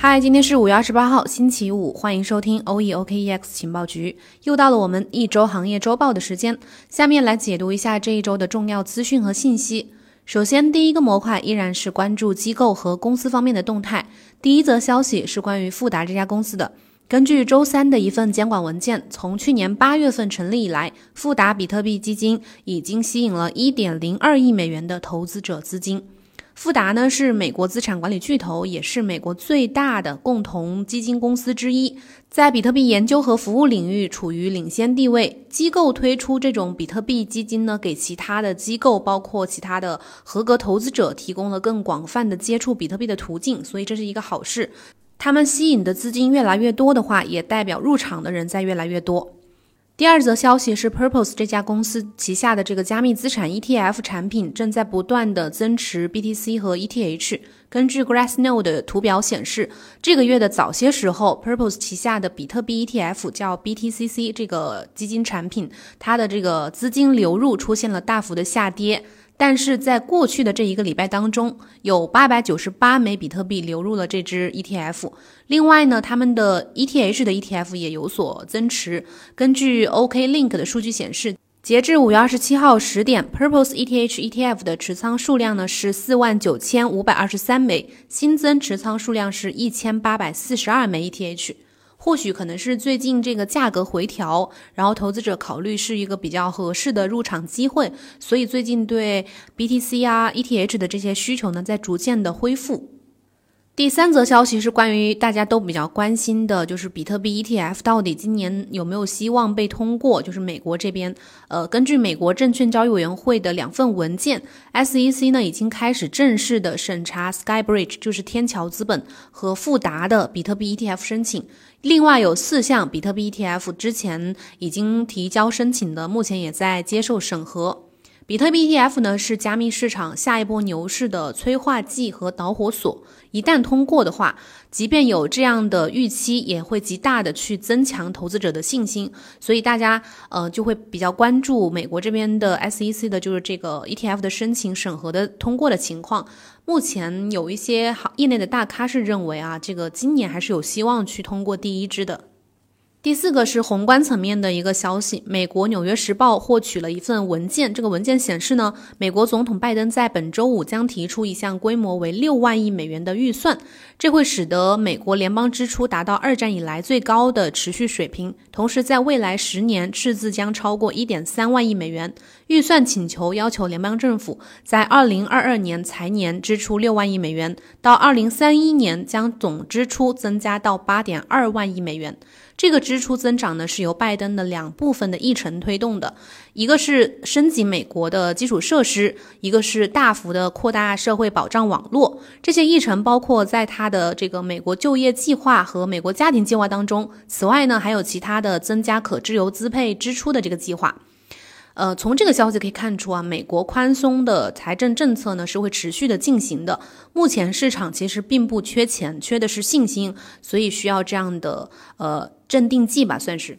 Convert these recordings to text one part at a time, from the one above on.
嗨，今天是五月二十八号，星期五，欢迎收听 O E O K E X 情报局。又到了我们一周行业周报的时间，下面来解读一下这一周的重要资讯和信息。首先，第一个模块依然是关注机构和公司方面的动态。第一则消息是关于富达这家公司的。根据周三的一份监管文件，从去年八月份成立以来，富达比特币基金已经吸引了一点零二亿美元的投资者资金。富达呢是美国资产管理巨头，也是美国最大的共同基金公司之一，在比特币研究和服务领域处于领先地位。机构推出这种比特币基金呢，给其他的机构，包括其他的合格投资者，提供了更广泛的接触比特币的途径，所以这是一个好事。他们吸引的资金越来越多的话，也代表入场的人在越来越多。第二则消息是，Purpose 这家公司旗下的这个加密资产 ETF 产品正在不断的增持 BTC 和 ETH。根据 Grassnode 的图表显示，这个月的早些时候，Purpose 旗下的比特币 ETF 叫 BTCC 这个基金产品，它的这个资金流入出现了大幅的下跌。但是在过去的这一个礼拜当中，有八百九十八枚比特币流入了这支 ETF。另外呢，他们的 ETH 的 ETF 也有所增持。根据 OKLink 的数据显示，截至五月二十七号十点，Purpose ETH ETF 的持仓数量呢是四万九千五百二十三枚，新增持仓数量是一千八百四十二枚 ETH。或许可能是最近这个价格回调，然后投资者考虑是一个比较合适的入场机会，所以最近对 BTC 啊、ETH 的这些需求呢在逐渐的恢复。第三则消息是关于大家都比较关心的，就是比特币 ETF 到底今年有没有希望被通过？就是美国这边，呃，根据美国证券交易委员会的两份文件，SEC 呢已经开始正式的审查 Skybridge，就是天桥资本和富达的比特币 ETF 申请。另外有四项比特币 ETF 之前已经提交申请的，目前也在接受审核。比特币 ETF 呢是加密市场下一波牛市的催化剂和导火索，一旦通过的话，即便有这样的预期，也会极大的去增强投资者的信心，所以大家呃就会比较关注美国这边的 SEC 的就是这个 ETF 的申请审核的通过的情况。目前有一些行业内的大咖是认为啊，这个今年还是有希望去通过第一支的。第四个是宏观层面的一个消息，美国《纽约时报》获取了一份文件，这个文件显示呢，美国总统拜登在本周五将提出一项规模为六万亿美元的预算，这会使得美国联邦支出达到二战以来最高的持续水平，同时在未来十年赤字将超过一点三万亿美元。预算请求要求联邦政府在二零二二年财年支出六万亿美元，到二零三一年将总支出增加到八点二万亿美元。这个支出增长呢，是由拜登的两部分的议程推动的，一个是升级美国的基础设施，一个是大幅的扩大社会保障网络。这些议程包括在他的这个美国就业计划和美国家庭计划当中。此外呢，还有其他的增加可自由支配支出的这个计划。呃，从这个消息可以看出啊，美国宽松的财政政策呢是会持续的进行的。目前市场其实并不缺钱，缺的是信心，所以需要这样的呃镇定剂吧，算是。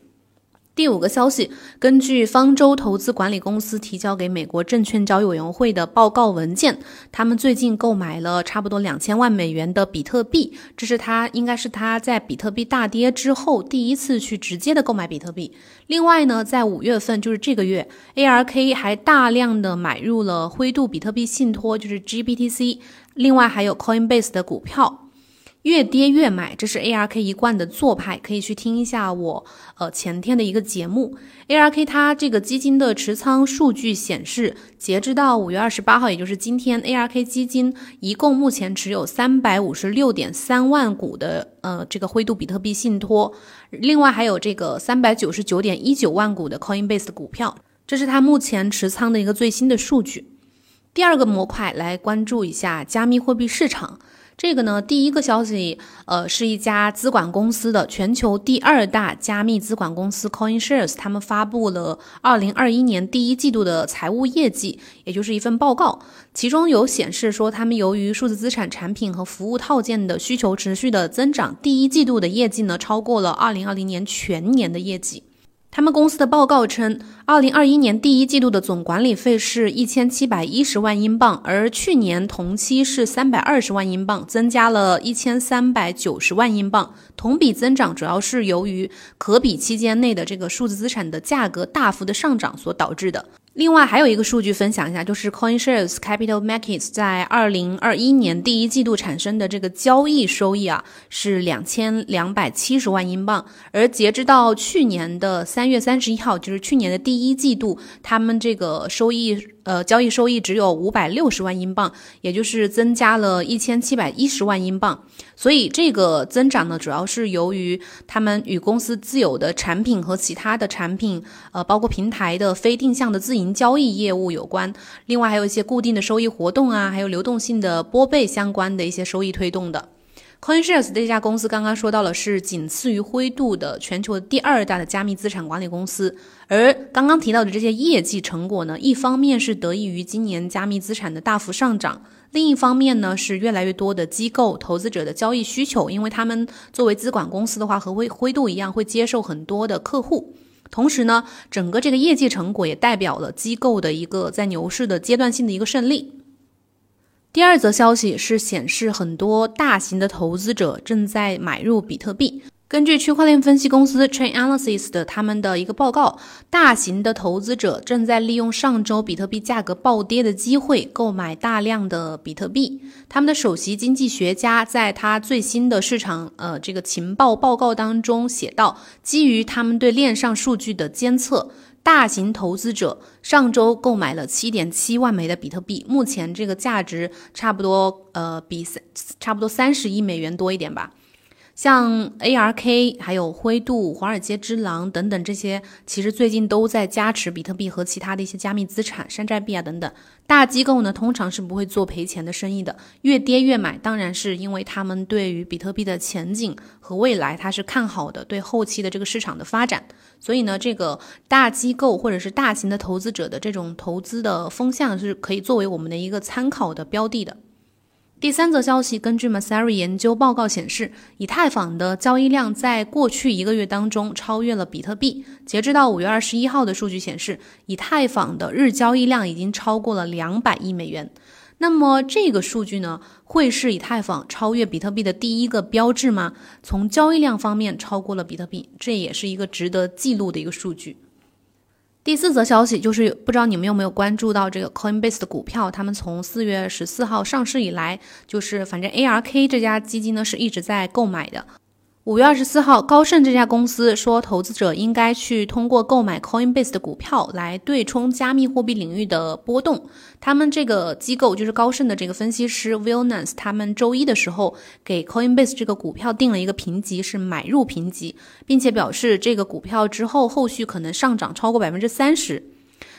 第五个消息，根据方舟投资管理公司提交给美国证券交易委员会的报告文件，他们最近购买了差不多两千万美元的比特币，这是他应该是他在比特币大跌之后第一次去直接的购买比特币。另外呢，在五月份，就是这个月，ARK 还大量的买入了灰度比特币信托，就是 GBTC，另外还有 Coinbase 的股票。越跌越买，这是 ARK 一贯的做派，可以去听一下我呃前天的一个节目。ARK 它这个基金的持仓数据显示，截至到五月二十八号，也就是今天，ARK 基金一共目前持有三百五十六点三万股的呃这个灰度比特币信托，另外还有这个三百九十九点一九万股的 Coinbase 的股票，这是它目前持仓的一个最新的数据。第二个模块来关注一下加密货币市场。这个呢，第一个消息，呃，是一家资管公司的全球第二大加密资管公司 CoinShares，他们发布了二零二一年第一季度的财务业绩，也就是一份报告，其中有显示说，他们由于数字资产产品和服务套件的需求持续的增长，第一季度的业绩呢，超过了二零二零年全年的业绩。他们公司的报告称，二零二一年第一季度的总管理费是一千七百一十万英镑，而去年同期是三百二十万英镑，增加了一千三百九十万英镑。同比增长主要是由于可比期间内的这个数字资产的价格大幅的上涨所导致的。另外还有一个数据分享一下，就是 CoinShares Capital Markets 在二零二一年第一季度产生的这个交易收益啊，是两千两百七十万英镑，而截止到去年的三月三十一号，就是去年的第一季度，他们这个收益。呃，交易收益只有五百六十万英镑，也就是增加了一千七百一十万英镑。所以这个增长呢，主要是由于他们与公司自有的产品和其他的产品，呃，包括平台的非定向的自营交易业务有关。另外还有一些固定的收益活动啊，还有流动性的拨备相关的一些收益推动的。CoinShares 这家公司刚刚说到了，是仅次于灰度的全球第二大的加密资产管理公司。而刚刚提到的这些业绩成果呢，一方面是得益于今年加密资产的大幅上涨，另一方面呢是越来越多的机构投资者的交易需求，因为他们作为资管公司的话，和灰灰度一样，会接受很多的客户。同时呢，整个这个业绩成果也代表了机构的一个在牛市的阶段性的一个胜利。第二则消息是显示，很多大型的投资者正在买入比特币。根据区块链分析公司 Chainalysis 的他们的一个报告，大型的投资者正在利用上周比特币价格暴跌的机会购买大量的比特币。他们的首席经济学家在他最新的市场呃这个情报报告当中写道，基于他们对链上数据的监测。大型投资者上周购买了七点七万枚的比特币，目前这个价值差不多，呃，比三差不多三十亿美元多一点吧。像 ARK、还有灰度、华尔街之狼等等这些，其实最近都在加持比特币和其他的一些加密资产、山寨币啊等等。大机构呢，通常是不会做赔钱的生意的，越跌越买，当然是因为他们对于比特币的前景和未来，它是看好的，对后期的这个市场的发展。所以呢，这个大机构或者是大型的投资者的这种投资的风向，是可以作为我们的一个参考的标的的。第三则消息，根据 Masari 研究报告显示，以太坊的交易量在过去一个月当中超越了比特币。截至到五月二十一号的数据显示，以太坊的日交易量已经超过了两百亿美元。那么这个数据呢，会是以太坊超越比特币的第一个标志吗？从交易量方面超过了比特币，这也是一个值得记录的一个数据。第四则消息就是，不知道你们有没有关注到这个 Coinbase 的股票？他们从四月十四号上市以来，就是反正 ARK 这家基金呢是一直在购买的。五月二十四号，高盛这家公司说，投资者应该去通过购买 Coinbase 的股票来对冲加密货币领域的波动。他们这个机构就是高盛的这个分析师 Vilnas，他们周一的时候给 Coinbase 这个股票定了一个评级，是买入评级，并且表示这个股票之后后续可能上涨超过百分之三十。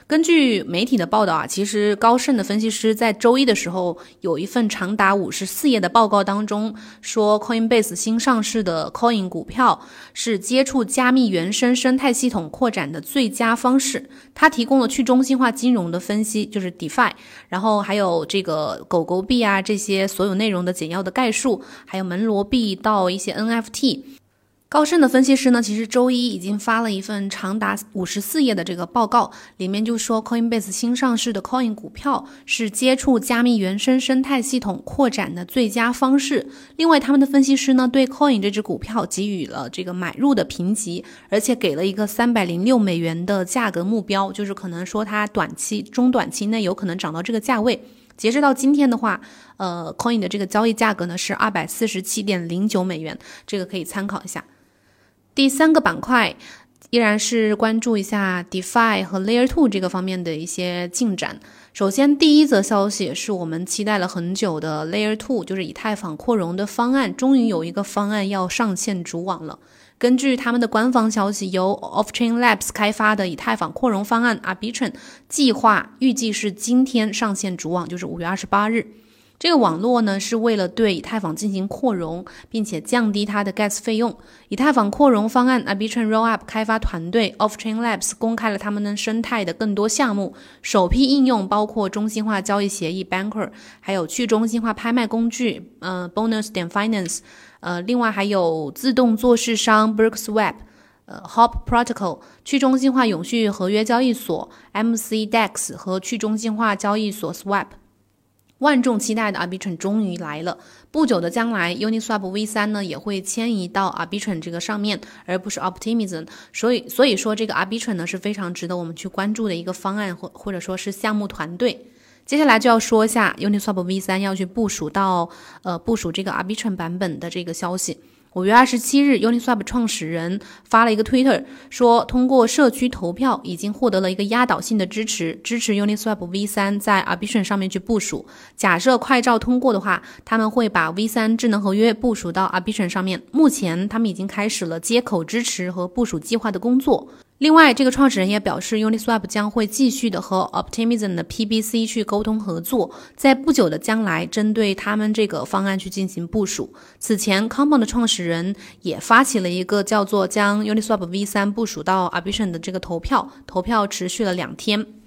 根据媒体的报道啊，其实高盛的分析师在周一的时候有一份长达五十四页的报告当中说，Coinbase 新上市的 Coin 股票是接触加密原生生态系统扩展的最佳方式。它提供了去中心化金融的分析，就是 DeFi，然后还有这个狗狗币啊这些所有内容的简要的概述，还有门罗币到一些 NFT。高盛的分析师呢，其实周一已经发了一份长达五十四页的这个报告，里面就说 Coinbase 新上市的 Coin 股票是接触加密原生生态系统扩展的最佳方式。另外，他们的分析师呢，对 Coin 这只股票给予了这个买入的评级，而且给了一个三百零六美元的价格目标，就是可能说它短期、中短期内有可能涨到这个价位。截止到今天的话，呃，Coin 的这个交易价格呢是二百四十七点零九美元，这个可以参考一下。第三个板块依然是关注一下 DeFi 和 Layer Two 这个方面的一些进展。首先，第一则消息是我们期待了很久的 Layer Two，就是以太坊扩容的方案，终于有一个方案要上线主网了。根据他们的官方消息，由 Offchain Labs 开发的以太坊扩容方案 Arbitrum 计划预计是今天上线主网，就是五月二十八日。这个网络呢，是为了对以太坊进行扩容，并且降低它的 gas 费用。以太坊扩容方案 Abitron Rollup 开发团队 Offchain Labs 公开了他们的生态的更多项目。首批应用包括中心化交易协议 Banker，还有去中心化拍卖工具，呃，Bonus 点 Finance，呃，另外还有自动做市商 Brooks Web。呃 Hop Protocol、去中心化永续合约交易所 MCDEX 和去中心化交易所 Swap。万众期待的 Arbitrum 终于来了。不久的将来，Uniswap V3 呢也会迁移到 Arbitrum 这个上面，而不是 Optimism。所以，所以说这个 Arbitrum 呢是非常值得我们去关注的一个方案，或或者说是项目团队。接下来就要说一下 Uniswap V3 要去部署到呃部署这个 Arbitrum 版本的这个消息。五月二十七日，Uniswap 创始人发了一个 Twitter，说通过社区投票已经获得了一个压倒性的支持，支持 Uniswap V3 在 a r b i t r o n 上面去部署。假设快照通过的话，他们会把 V3 智能合约部署到 a r b i t r o n 上面。目前，他们已经开始了接口支持和部署计划的工作。另外，这个创始人也表示，Uniswap 将会继续的和 Optimism 的 PBC 去沟通合作，在不久的将来针对他们这个方案去进行部署。此前，Compound 的创始人也发起了一个叫做将 Uniswap V3 部署到 a r b i t r o n 的这个投票，投票持续了两天。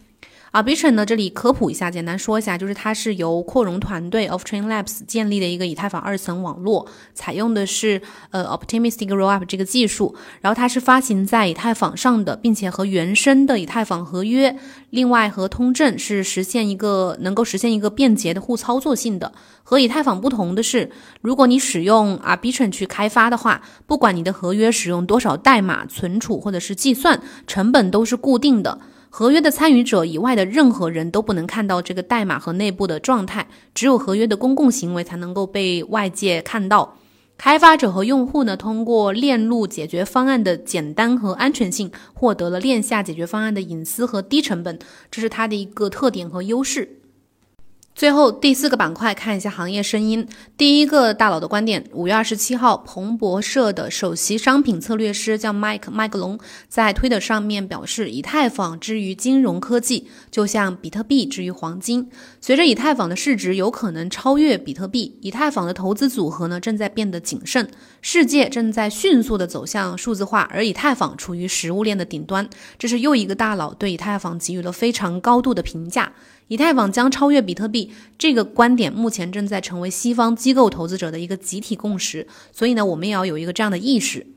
Arbitrum 呢，这里科普一下，简单说一下，就是它是由扩容团队 of Train Labs 建立的一个以太坊二层网络，采用的是呃 Optimistic Rollup 这个技术，然后它是发行在以太坊上的，并且和原生的以太坊合约，另外和通证是实现一个能够实现一个便捷的互操作性的。和以太坊不同的是，如果你使用 Arbitrum 去开发的话，不管你的合约使用多少代码存储或者是计算，成本都是固定的。合约的参与者以外的任何人都不能看到这个代码和内部的状态，只有合约的公共行为才能够被外界看到。开发者和用户呢，通过链路解决方案的简单和安全性，获得了链下解决方案的隐私和低成本，这是它的一个特点和优势。最后第四个板块，看一下行业声音。第一个大佬的观点：五月二十七号，彭博社的首席商品策略师叫麦克麦克龙，在推特上面表示，以太坊之于金融科技，就像比特币之于黄金。随着以太坊的市值有可能超越比特币，以太坊的投资组合呢正在变得谨慎。世界正在迅速的走向数字化，而以太坊处于食物链的顶端。这是又一个大佬对以太坊给予了非常高度的评价。以太坊将超越比特币，这个观点目前正在成为西方机构投资者的一个集体共识。所以呢，我们也要有一个这样的意识。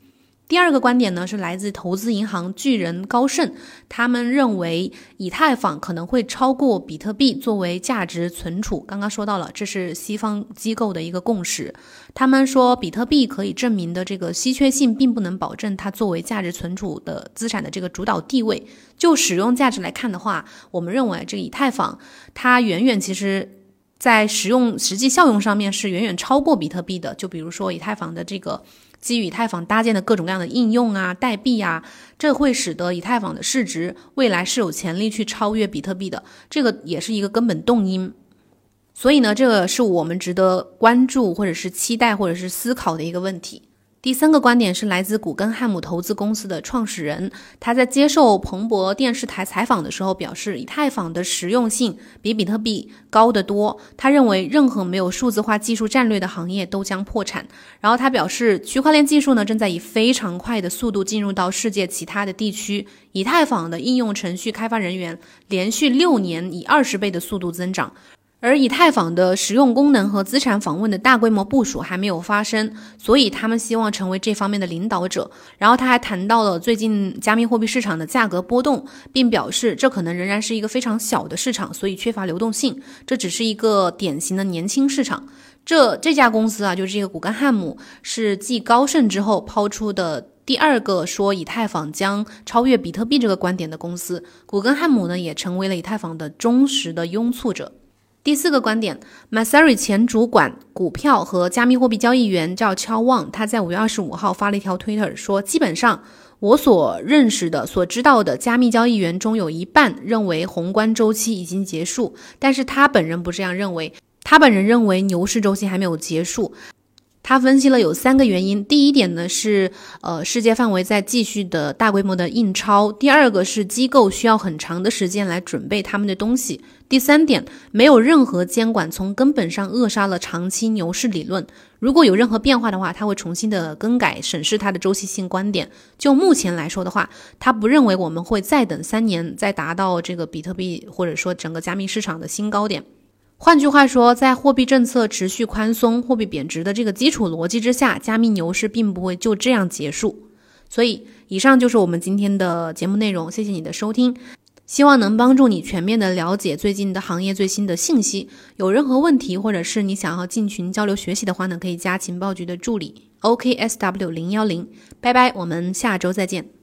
第二个观点呢，是来自投资银行巨人高盛，他们认为以太坊可能会超过比特币作为价值存储。刚刚说到了，这是西方机构的一个共识。他们说，比特币可以证明的这个稀缺性，并不能保证它作为价值存储的资产的这个主导地位。就使用价值来看的话，我们认为这个以太坊它远远其实。在实用实际效用上面是远远超过比特币的。就比如说以太坊的这个基于以太坊搭建的各种各样的应用啊、代币啊，这会使得以太坊的市值未来是有潜力去超越比特币的。这个也是一个根本动因。所以呢，这个是我们值得关注或者是期待或者是思考的一个问题。第三个观点是来自古根汉姆投资公司的创始人，他在接受彭博电视台采访的时候表示，以太坊的实用性比比特币高得多。他认为，任何没有数字化技术战略的行业都将破产。然后他表示，区块链技术呢正在以非常快的速度进入到世界其他的地区。以太坊的应用程序开发人员连续六年以二十倍的速度增长。而以太坊的实用功能和资产访问的大规模部署还没有发生，所以他们希望成为这方面的领导者。然后他还谈到了最近加密货币市场的价格波动，并表示这可能仍然是一个非常小的市场，所以缺乏流动性。这只是一个典型的年轻市场。这这家公司啊，就是这个古根汉姆，是继高盛之后抛出的第二个说以太坊将超越比特币这个观点的公司。古根汉姆呢，也成为了以太坊的忠实的拥簇者。第四个观点，Masary 前主管股票和加密货币交易员叫乔旺，他在五月二十五号发了一条推特说，基本上我所认识的、所知道的加密交易员中有一半认为宏观周期已经结束，但是他本人不这样认为，他本人认为牛市周期还没有结束。他分析了有三个原因，第一点呢是，呃，世界范围在继续的大规模的印钞；第二个是机构需要很长的时间来准备他们的东西；第三点，没有任何监管从根本上扼杀了长期牛市理论。如果有任何变化的话，他会重新的更改审视他的周期性观点。就目前来说的话，他不认为我们会再等三年再达到这个比特币或者说整个加密市场的新高点。换句话说，在货币政策持续宽松、货币贬值的这个基础逻辑之下，加密牛市并不会就这样结束。所以，以上就是我们今天的节目内容，谢谢你的收听，希望能帮助你全面的了解最近的行业最新的信息。有任何问题，或者是你想要进群交流学习的话呢，可以加情报局的助理 OKSW 零幺零。拜拜，我们下周再见。